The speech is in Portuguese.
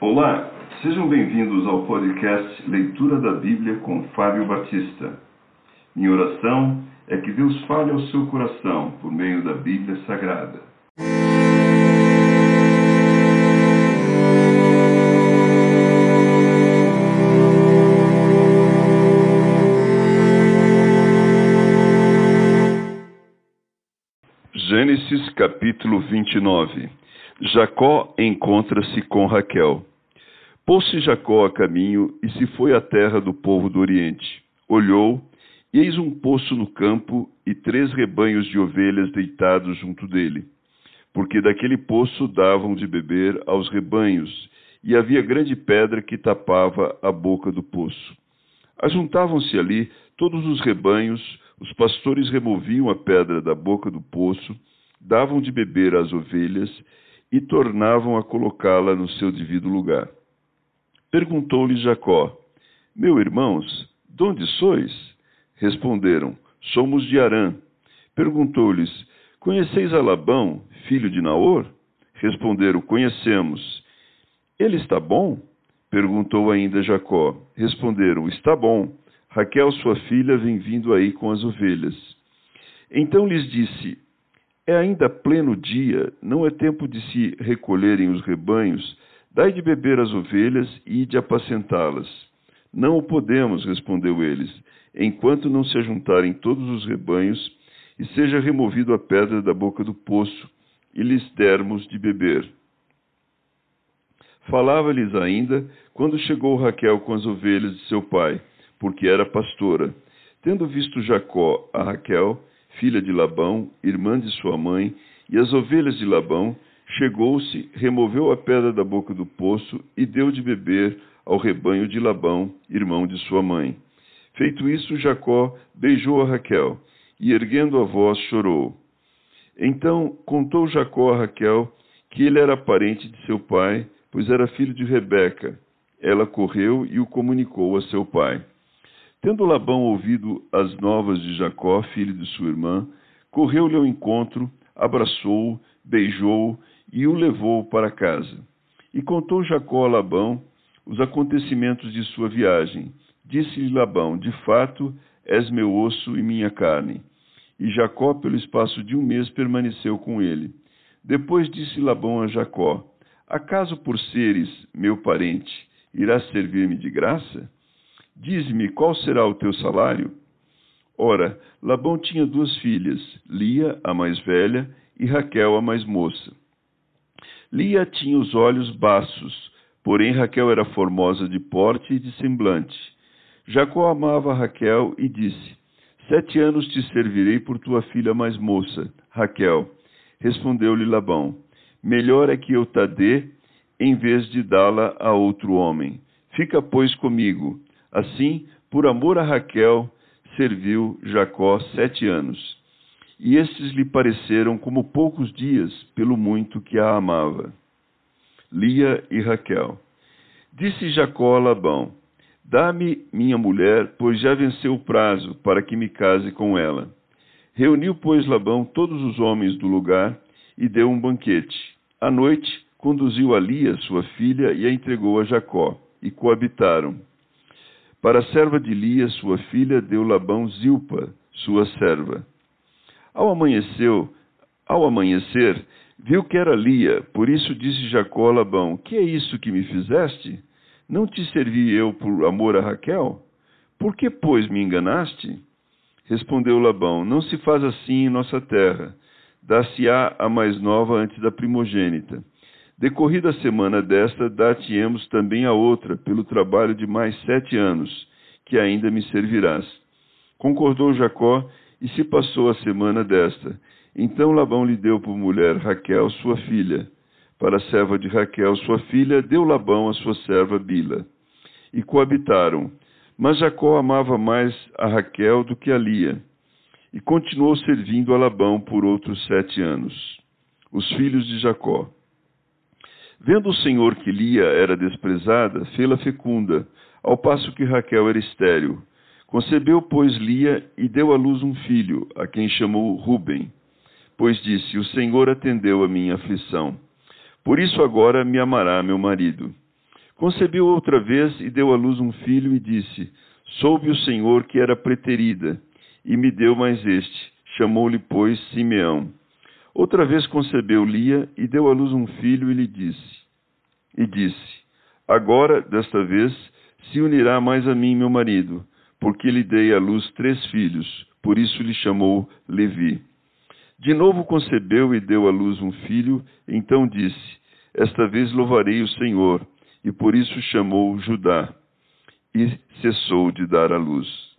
Olá, sejam bem-vindos ao podcast Leitura da Bíblia com Fábio Batista. Minha oração é que Deus fale ao seu coração por meio da Bíblia Sagrada. Gênesis capítulo 29 Jacó encontra-se com Raquel. Pôs-se Jacó a caminho e se foi à terra do povo do Oriente. Olhou, e eis um poço no campo e três rebanhos de ovelhas deitados junto dele. Porque daquele poço davam de beber aos rebanhos, e havia grande pedra que tapava a boca do poço. Ajuntavam-se ali todos os rebanhos, os pastores removiam a pedra da boca do poço, davam de beber às ovelhas e tornavam a colocá-la no seu devido lugar. Perguntou-lhe Jacó: Meu irmãos, de onde sois? Responderam: Somos de Arã. Perguntou-lhes: Conheceis a Labão, filho de Naor? Responderam: Conhecemos. Ele está bom? Perguntou ainda Jacó. Responderam: Está bom. Raquel, sua filha, vem vindo aí com as ovelhas. Então lhes disse: É ainda pleno dia, não é tempo de se recolherem os rebanhos Dai de beber às ovelhas e de apacentá-las. Não o podemos, respondeu eles, enquanto não se ajuntarem todos os rebanhos e seja removido a pedra da boca do poço e lhes dermos de beber. Falava-lhes ainda quando chegou Raquel com as ovelhas de seu pai, porque era pastora. Tendo visto Jacó a Raquel, filha de Labão, irmã de sua mãe, e as ovelhas de Labão, chegou-se, removeu a pedra da boca do poço e deu de beber ao rebanho de Labão, irmão de sua mãe. Feito isso, Jacó beijou a Raquel e, erguendo a voz, chorou. Então contou Jacó a Raquel que ele era parente de seu pai, pois era filho de Rebeca. Ela correu e o comunicou a seu pai. Tendo Labão ouvido as novas de Jacó, filho de sua irmã, correu-lhe ao encontro, abraçou-o, beijou-o e o levou para casa. E contou Jacó a Labão os acontecimentos de sua viagem. Disse-lhe Labão: De fato, és meu osso e minha carne. E Jacó, pelo espaço de um mês, permaneceu com ele. Depois disse Labão a Jacó: Acaso por seres meu parente, irás servir-me de graça? Dize-me qual será o teu salário? Ora, Labão tinha duas filhas, Lia, a mais velha, e Raquel, a mais moça. Lia tinha os olhos baços, porém Raquel era formosa de porte e de semblante. Jacó amava Raquel e disse: Sete anos te servirei por tua filha mais moça, Raquel. Respondeu-lhe Labão: Melhor é que eu te dê, em vez de dá-la a outro homem. Fica, pois, comigo. Assim, por amor a Raquel, serviu Jacó sete anos e estes lhe pareceram como poucos dias, pelo muito que a amava. Lia e Raquel. Disse Jacó a Labão: Dá-me minha mulher, pois já venceu o prazo para que me case com ela. Reuniu, pois, Labão todos os homens do lugar e deu um banquete. À noite, conduziu a Lia, sua filha, e a entregou a Jacó, e coabitaram. Para a serva de Lia, sua filha, deu Labão Zilpa, sua serva. Ao amanhecer, ao amanhecer, viu que era Lia, por isso disse Jacó a Labão: Que é isso que me fizeste? Não te servi eu por amor a Raquel? Por que, pois, me enganaste? Respondeu Labão: Não se faz assim em nossa terra. Dá-se-á a mais nova antes da primogênita. Decorrida a semana desta, dar-te-emos também a outra, pelo trabalho de mais sete anos, que ainda me servirás. Concordou Jacó e se passou a semana desta. Então Labão lhe deu por mulher Raquel, sua filha. Para a serva de Raquel, sua filha, deu Labão a sua serva Bila. E coabitaram. Mas Jacó amava mais a Raquel do que a Lia. E continuou servindo a Labão por outros sete anos. Os filhos de Jacó. Vendo o Senhor que Lia era desprezada, fê-la fecunda, ao passo que Raquel era estéril. Concebeu, pois, Lia e deu à luz um filho, a quem chamou Ruben, pois disse: O Senhor atendeu a minha aflição. Por isso agora me amará meu marido. Concebeu outra vez e deu à luz um filho e disse: Soube o Senhor que era preterida, e me deu mais este. Chamou-lhe, pois, Simeão. Outra vez concebeu Lia e deu à luz um filho e lhe disse: E disse: Agora, desta vez, se unirá mais a mim meu marido, porque lhe dei à luz três filhos, por isso lhe chamou Levi. De novo concebeu e deu à luz um filho, então disse: Esta vez louvarei o Senhor, e por isso chamou Judá, e cessou de dar à luz.